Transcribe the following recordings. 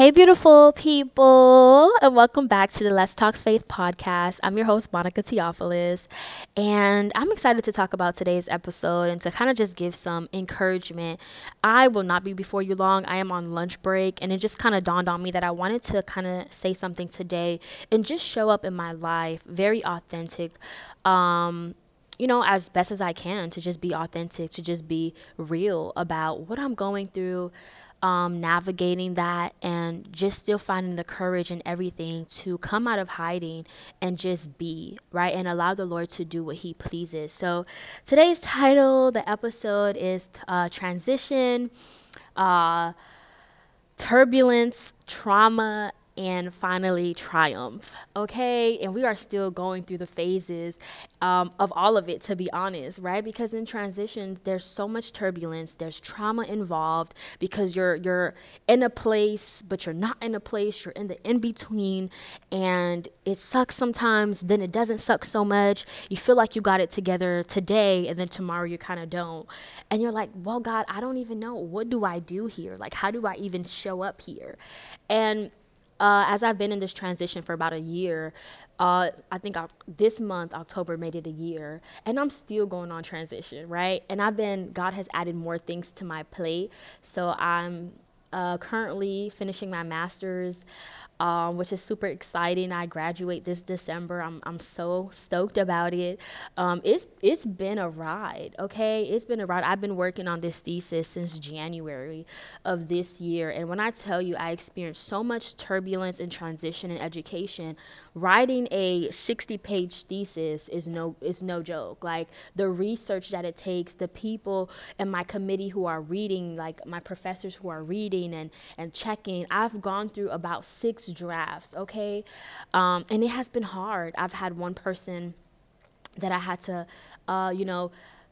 Hey, beautiful people, and welcome back to the Let's Talk Faith podcast. I'm your host, Monica Theophilus, and I'm excited to talk about today's episode and to kind of just give some encouragement. I will not be before you long. I am on lunch break, and it just kind of dawned on me that I wanted to kind of say something today and just show up in my life very authentic. Um, you know, as best as I can to just be authentic, to just be real about what I'm going through, um, navigating that and just still finding the courage and everything to come out of hiding and just be, right? And allow the Lord to do what He pleases. So today's title, the episode is uh, Transition, uh, Turbulence, Trauma, and finally triumph. Okay, and we are still going through the phases um, of all of it, to be honest, right? Because in transition, there's so much turbulence, there's trauma involved because you're you're in a place, but you're not in a place. You're in the in between, and it sucks sometimes. Then it doesn't suck so much. You feel like you got it together today, and then tomorrow you kind of don't, and you're like, well, God, I don't even know what do I do here. Like, how do I even show up here? And uh, as I've been in this transition for about a year, uh, I think I'll, this month, October, made it a year, and I'm still going on transition, right? And I've been, God has added more things to my plate. So I'm uh, currently finishing my master's um, which is super exciting. I graduate this December. I'm, I'm so stoked about it. Um, it's it's been a ride, okay? It's been a ride. I've been working on this thesis since January of this year, and when I tell you I experienced so much turbulence and transition in education, writing a 60-page thesis is no is no joke. Like the research that it takes, the people in my committee who are reading, like my professors who are reading and and checking. I've gone through about six drafts, okay? Um, and it has been hard. I've had one person that I had to, uh, you know,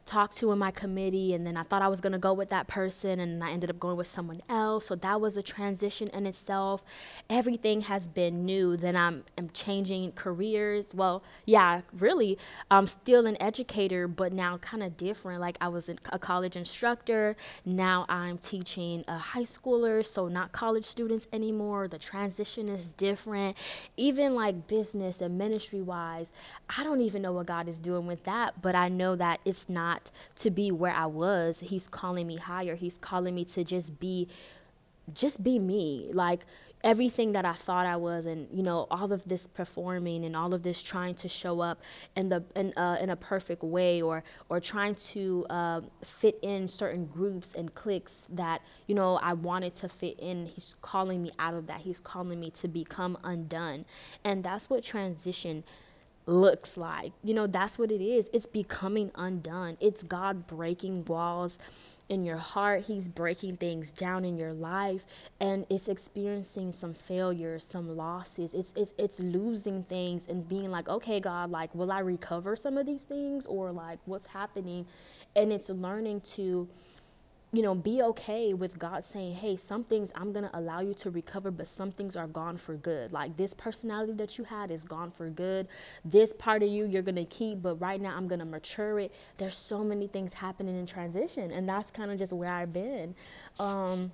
talk to in my committee and then I thought I was going to go with that person and I ended up going with someone else. So that was a transition in itself. Everything has been new. Then I'm, I'm changing careers. Well, yeah, really, I'm still an educator, but now kind of different. Like I was a college instructor. Now I'm teaching a high schooler, so not college students anymore. The transition is different. Even like business and ministry wise, I don't even know what God is doing with that, but I know that it's not not to be where I was. He's calling me higher. He's calling me to just be just be me. Like everything that I thought I was and you know all of this performing and all of this trying to show up in the in, uh, in a perfect way or or trying to uh, fit in certain groups and cliques that you know I wanted to fit in he's calling me out of that he's calling me to become undone and that's what transition looks like. You know, that's what it is. It's becoming undone. It's God breaking walls in your heart. He's breaking things down in your life and it's experiencing some failures, some losses. It's it's it's losing things and being like, "Okay, God, like will I recover some of these things or like what's happening?" And it's learning to you know, be okay with God saying, hey, some things I'm going to allow you to recover, but some things are gone for good. Like this personality that you had is gone for good. This part of you, you're going to keep, but right now I'm going to mature it. There's so many things happening in transition. And that's kind of just where I've been. Um,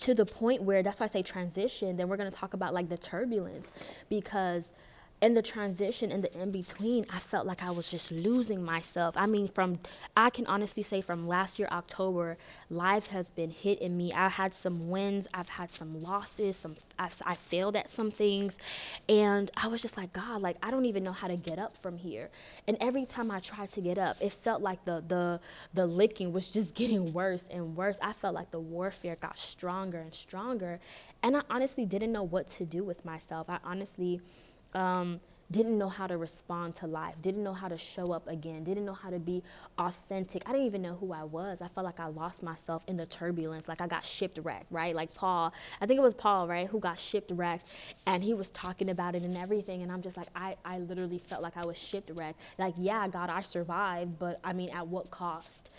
to the point where that's why I say transition, then we're going to talk about like the turbulence because in the transition in the in between i felt like i was just losing myself. I mean from i can honestly say from last year october life has been hitting me. I had some wins i've had some losses some I've, i failed at some things and i was just like god like i don't even know how to get up from here. And every time i tried to get up it felt like the the the licking was just getting worse and worse. I felt like the warfare got stronger and stronger and i honestly didn't know what to do with myself. I honestly um, didn't know how to respond to life, didn't know how to show up again, didn't know how to be authentic. I didn't even know who I was. I felt like I lost myself in the turbulence, like I got shipwrecked, right? Like Paul, I think it was Paul, right, who got shipwrecked and he was talking about it and everything. And I'm just like, I, I literally felt like I was shipwrecked. Like, yeah, God, I survived, but I mean, at what cost?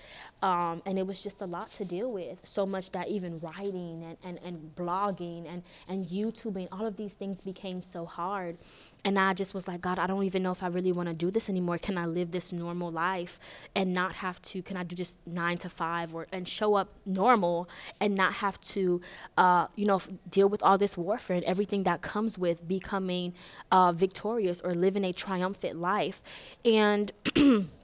Um, and it was just a lot to deal with. So much that even writing and, and, and blogging and, and YouTubing, all of these things became so hard. And I just was like, God, I don't even know if I really want to do this anymore. Can I live this normal life and not have to? Can I do just nine to five or and show up normal and not have to, uh, you know, deal with all this warfare and everything that comes with becoming uh, victorious or living a triumphant life? And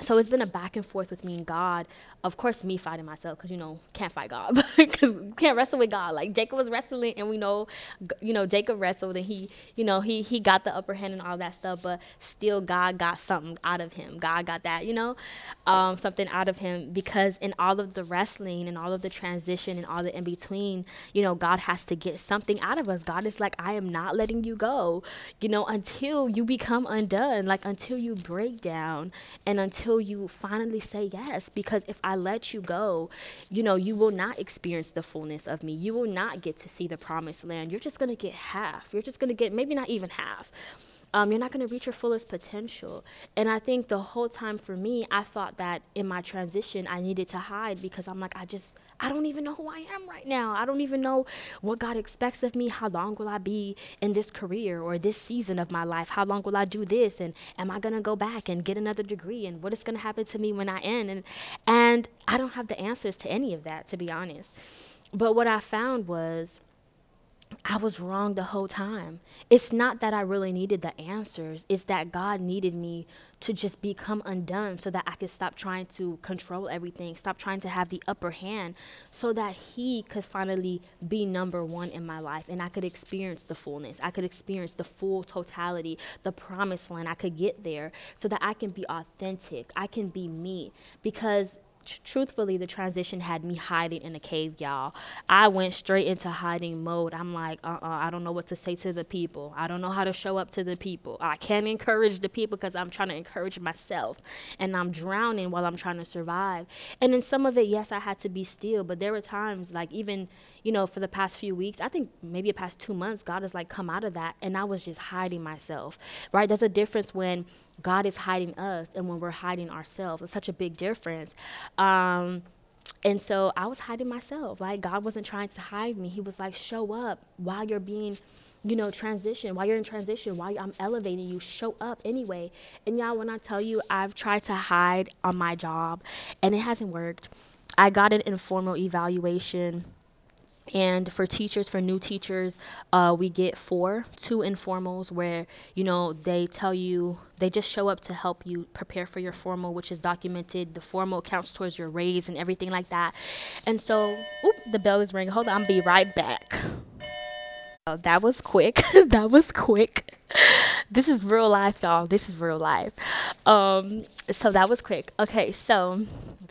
so it's been a back and forth with me and God. Of course, me fighting myself because you know can't fight God because can't wrestle with God. Like Jacob was wrestling, and we know, you know, Jacob wrestled and he, you know, he he got the upper hand and all that stuff. But still, God got something out of him. God got that, you know, um, something out of him because in all of the wrestling and all of the transition and all the in between, you know, God has to get something out of us. God is like, I am not letting you go, you know, until you become undone, like until you break down and until until you finally say yes. Because if I let you go, you know, you will not experience the fullness of me. You will not get to see the promised land. You're just going to get half. You're just going to get maybe not even half um, you're not going to reach your fullest potential. And I think the whole time for me, I thought that in my transition, I needed to hide because I'm like, I just, I don't even know who I am right now. I don't even know what God expects of me. How long will I be in this career or this season of my life? How long will I do this? And am I going to go back and get another degree? And what is going to happen to me when I end? And, and I don't have the answers to any of that, to be honest. But what I found was, I was wrong the whole time. It's not that I really needed the answers, it's that God needed me to just become undone so that I could stop trying to control everything, stop trying to have the upper hand, so that He could finally be number one in my life and I could experience the fullness. I could experience the full totality, the promised land. I could get there so that I can be authentic, I can be me. Because truthfully, the transition had me hiding in a cave, y'all. I went straight into hiding mode. I'm like, uh uh I don't know what to say to the people. I don't know how to show up to the people. I can't encourage the people because I'm trying to encourage myself. And I'm drowning while I'm trying to survive. And in some of it, yes, I had to be still. But there were times, like, even, you know, for the past few weeks, I think maybe the past two months, God has, like, come out of that. And I was just hiding myself, right? There's a difference when God is hiding us and when we're hiding ourselves. It's such a big difference. Um, and so I was hiding myself. Like God wasn't trying to hide me. He was like, show up while you're being, you know, transition. While you're in transition, while I'm elevating you, show up anyway. And y'all, when I tell you, I've tried to hide on my job, and it hasn't worked. I got an informal evaluation and for teachers for new teachers uh, we get four two informals where you know they tell you they just show up to help you prepare for your formal which is documented. The formal counts towards your raise and everything like that. And so oop the bell is ringing. Hold on i'll be right back. Oh, that was quick. That was quick. This is real life y'all. This is real life. Um so that was quick. Okay so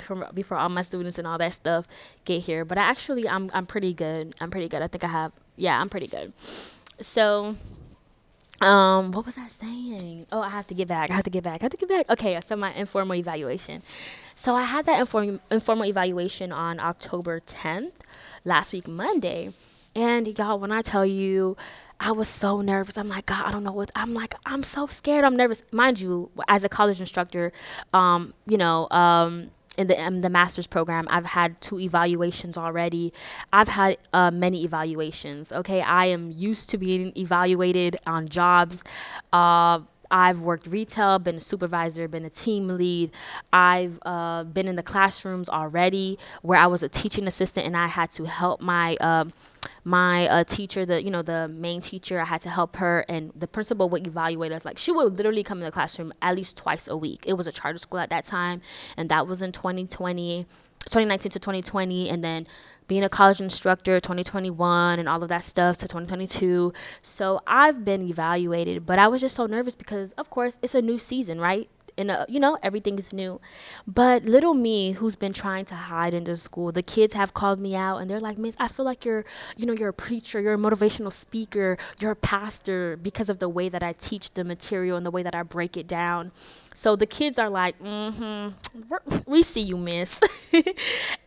before, before all my students and all that stuff get here. But I actually I'm I'm pretty good. I'm pretty good. I think I have yeah, I'm pretty good. So um what was I saying? Oh, I have to get back. I have to get back. I have to get back. Okay, so my informal evaluation. So I had that inform, informal evaluation on October 10th, last week Monday. And y'all, when I tell you I was so nervous. I'm like, God, I don't know what. I'm like, I'm so scared. I'm nervous. Mind you, as a college instructor, um, you know, um, in the um, the master's program, I've had two evaluations already. I've had uh, many evaluations. Okay, I am used to being evaluated on jobs. Uh, I've worked retail, been a supervisor, been a team lead. I've uh, been in the classrooms already where I was a teaching assistant and I had to help my uh, my uh, teacher, the you know the main teacher, I had to help her, and the principal would evaluate us. Like she would literally come in the classroom at least twice a week. It was a charter school at that time, and that was in 2020, 2019 to 2020, and then being a college instructor 2021 and all of that stuff to 2022. So I've been evaluated, but I was just so nervous because of course it's a new season, right? And uh, you know everything is new. But little me who's been trying to hide in the school the kids have called me out and they're like miss i feel like you're you know you're a preacher you're a motivational speaker you're a pastor because of the way that i teach the material and the way that i break it down. So the kids are like mm-hmm we see you miss.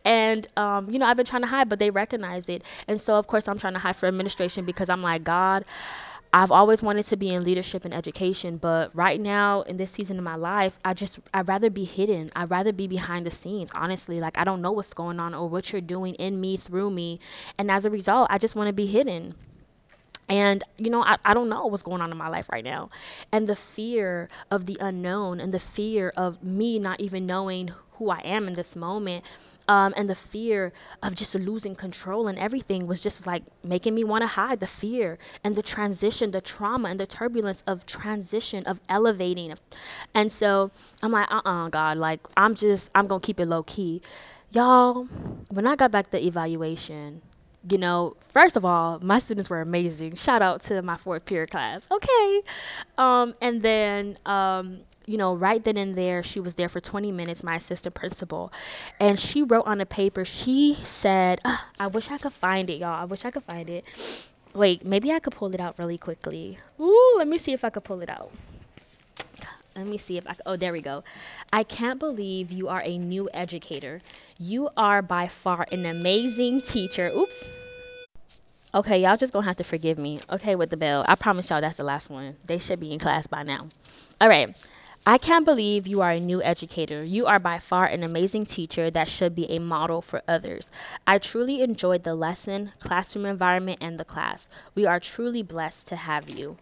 And um, you know i've been trying to hide but they recognize it. And so of course i'm trying to hide for administration because i'm like god I've always wanted to be in leadership and education, but right now in this season of my life, I just I'd rather be hidden. I'd rather be behind the scenes, honestly. Like I don't know what's going on or what you're doing in me through me, and as a result, I just want to be hidden. And you know, I, I don't know what's going on in my life right now. And the fear of the unknown and the fear of me not even knowing who I am in this moment um, and the fear of just losing control and everything was just like making me want to hide the fear and the transition, the trauma and the turbulence of transition, of elevating. And so I'm like, uh uh God, like, I'm just, I'm to keep it low key. Y'all, when I got back the evaluation, you know, first of all, my students were amazing. Shout out to my fourth period class. Okay. Um, and then, um, you know, right then and there, she was there for 20 minutes, my assistant principal, and she wrote on a paper, she said, ah, I wish I could find it, y'all. I wish I could find it. Wait, maybe I could pull it out really quickly. Ooh, let me see if I could pull it out. Let me see if I. Oh, there we go. I can't believe you are a new educator. You are by far an amazing teacher. Oops. Okay, y'all just gonna have to forgive me. Okay, with the bell. I promise y'all that's the last one. They should be in class by now. All right. I can't believe you are a new educator. You are by far an amazing teacher that should be a model for others. I truly enjoyed the lesson, classroom environment, and the class. We are truly blessed to have you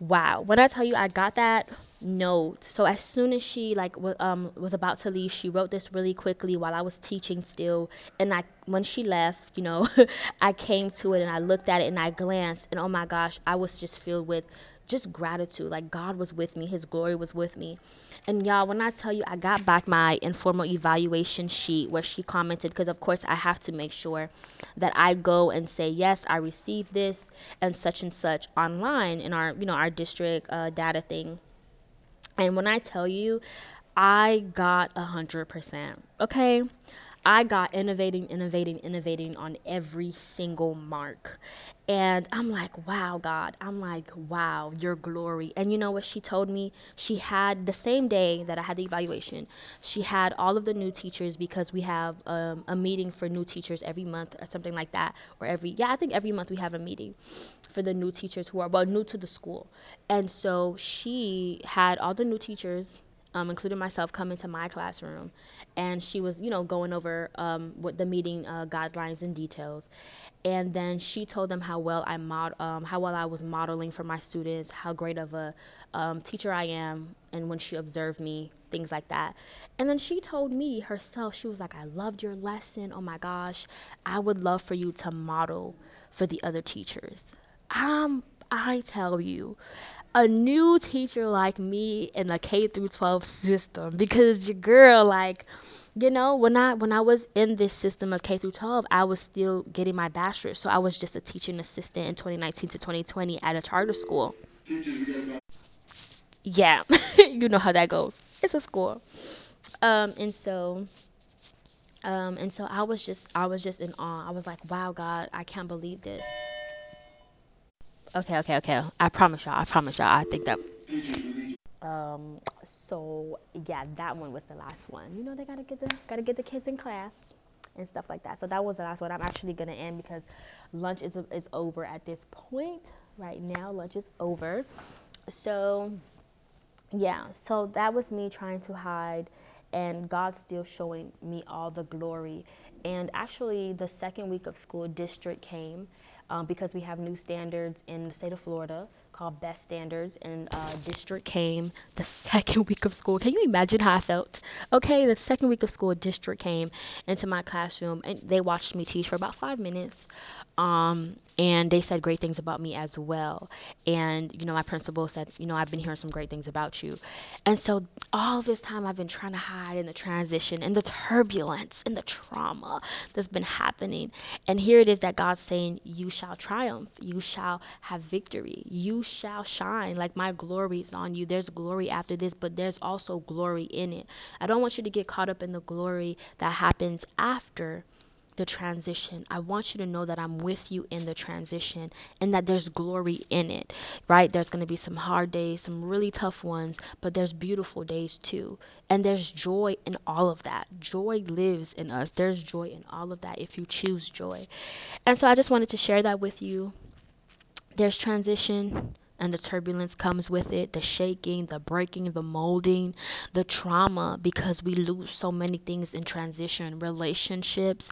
wow when i tell you i got that note so as soon as she like w- um was about to leave she wrote this really quickly while i was teaching still and i when she left you know i came to it and i looked at it and i glanced and oh my gosh i was just filled with just gratitude like god was with me his glory was with me and y'all, when I tell you I got back my informal evaluation sheet where she commented, because of course I have to make sure that I go and say, yes, I received this and such and such online in our, you know, our district uh, data thing. And when I tell you, I got a hundred percent. Okay. I got innovating, innovating, innovating on every single mark. And I'm like, wow, God. I'm like, wow, your glory. And you know what she told me? She had the same day that I had the evaluation, she had all of the new teachers because we have um, a meeting for new teachers every month or something like that. Or every, yeah, I think every month we have a meeting for the new teachers who are, well, new to the school. And so she had all the new teachers um, including myself, come into my classroom, and she was, you know, going over um, what the meeting uh, guidelines and details, and then she told them how well I mod, um, how well I was modeling for my students, how great of a um, teacher I am, and when she observed me, things like that. And then she told me herself, she was like, I loved your lesson. Oh my gosh, I would love for you to model for the other teachers. Um, I tell you, a new teacher like me in a K through 12 system because your girl like you know when I when I was in this system of K through 12 I was still getting my bachelor's. So I was just a teaching assistant in 2019 to 2020 at a charter school. Yeah you know how that goes. It's a school. Um and so um and so I was just I was just in awe. I was like wow God I can't believe this okay okay okay I promise y'all I promise y'all I think that Um, so yeah, that one was the last one. You know, they gotta get the gotta get the kids in class and stuff like that. So that was the last one. I'm actually gonna end because lunch is is over at this point. Right now, lunch is over. So yeah, so that was me trying to hide, and God still showing me all the glory. And actually, the second week of school, district came um, because we have new standards in the state of Florida called Best Standards, and uh, district came the second week of school. Can you imagine how I felt? Okay, the second week of school, district came into my classroom, and they watched me teach for about five minutes. Um, and they said great things about me as well. And, you know, my principal said, you know, I've been hearing some great things about you. And so all this time I've been trying to hide in the transition and the turbulence and the trauma that's been happening. And here it is that God's saying, You shall triumph. You shall have victory. You shall shine. Like my glory is on you. There's glory after this, but there's also glory in it. I don't want you to get caught up in the glory that happens after the transition. I want you to know that I'm with you in the transition and that there's glory in it, right? There's going to be some hard days, some really tough ones, but there's beautiful days too. And there's joy in all of that. Joy lives in us. There's joy in all of that if you choose joy. And so I just wanted to share that with you there's transition and the turbulence comes with it the shaking the breaking the molding the trauma because we lose so many things in transition relationships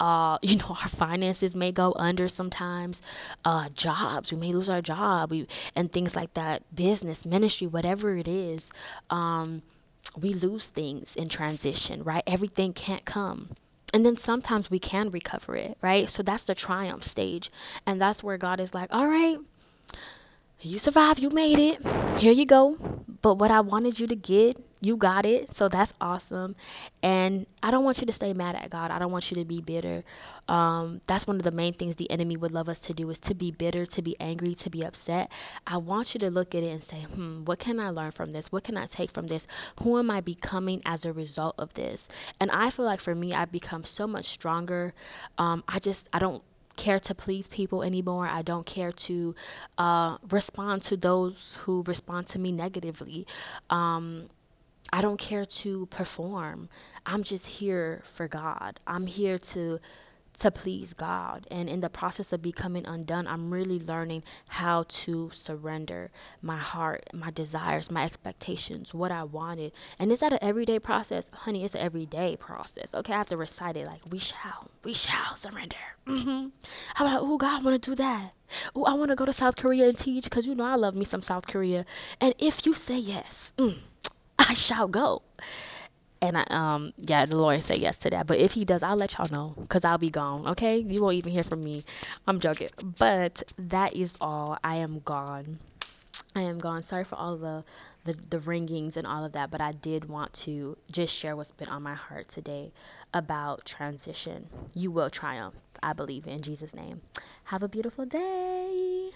uh you know our finances may go under sometimes uh jobs we may lose our job we, and things like that business ministry whatever it is um we lose things in transition right everything can't come and then sometimes we can recover it, right? So that's the triumph stage. And that's where God is like, all right, you survived, you made it. Here you go. But what I wanted you to get, you got it. So that's awesome. And I don't want you to stay mad at God. I don't want you to be bitter. Um, that's one of the main things the enemy would love us to do is to be bitter, to be angry, to be upset. I want you to look at it and say, hmm, what can I learn from this? What can I take from this? Who am I becoming as a result of this? And I feel like for me, I've become so much stronger. Um, I just, I don't care to please people anymore. I don't care to uh, respond to those who respond to me negatively. Um, I don't care to perform. I'm just here for God. I'm here to to please God. And in the process of becoming undone, I'm really learning how to surrender my heart, my desires, my expectations, what I wanted. And is that an everyday process? Honey, it's an everyday process. Okay, I have to recite it like, we shall, we shall surrender. hmm How about, oh, God, I want to do that. Oh, I want to go to South Korea and teach because you know I love me some South Korea. And if you say yes, mm, I shall go. And I, um, yeah, the Lord said yes to that. But if he does, I'll let y'all know because I'll be gone. Okay, you won't even hear from me. I'm joking. But that is all. I am gone. I am gone. Sorry for all the, the the ringings and all of that, but I did want to just share what's been on my heart today about transition. You will triumph. I believe in Jesus' name. Have a beautiful day.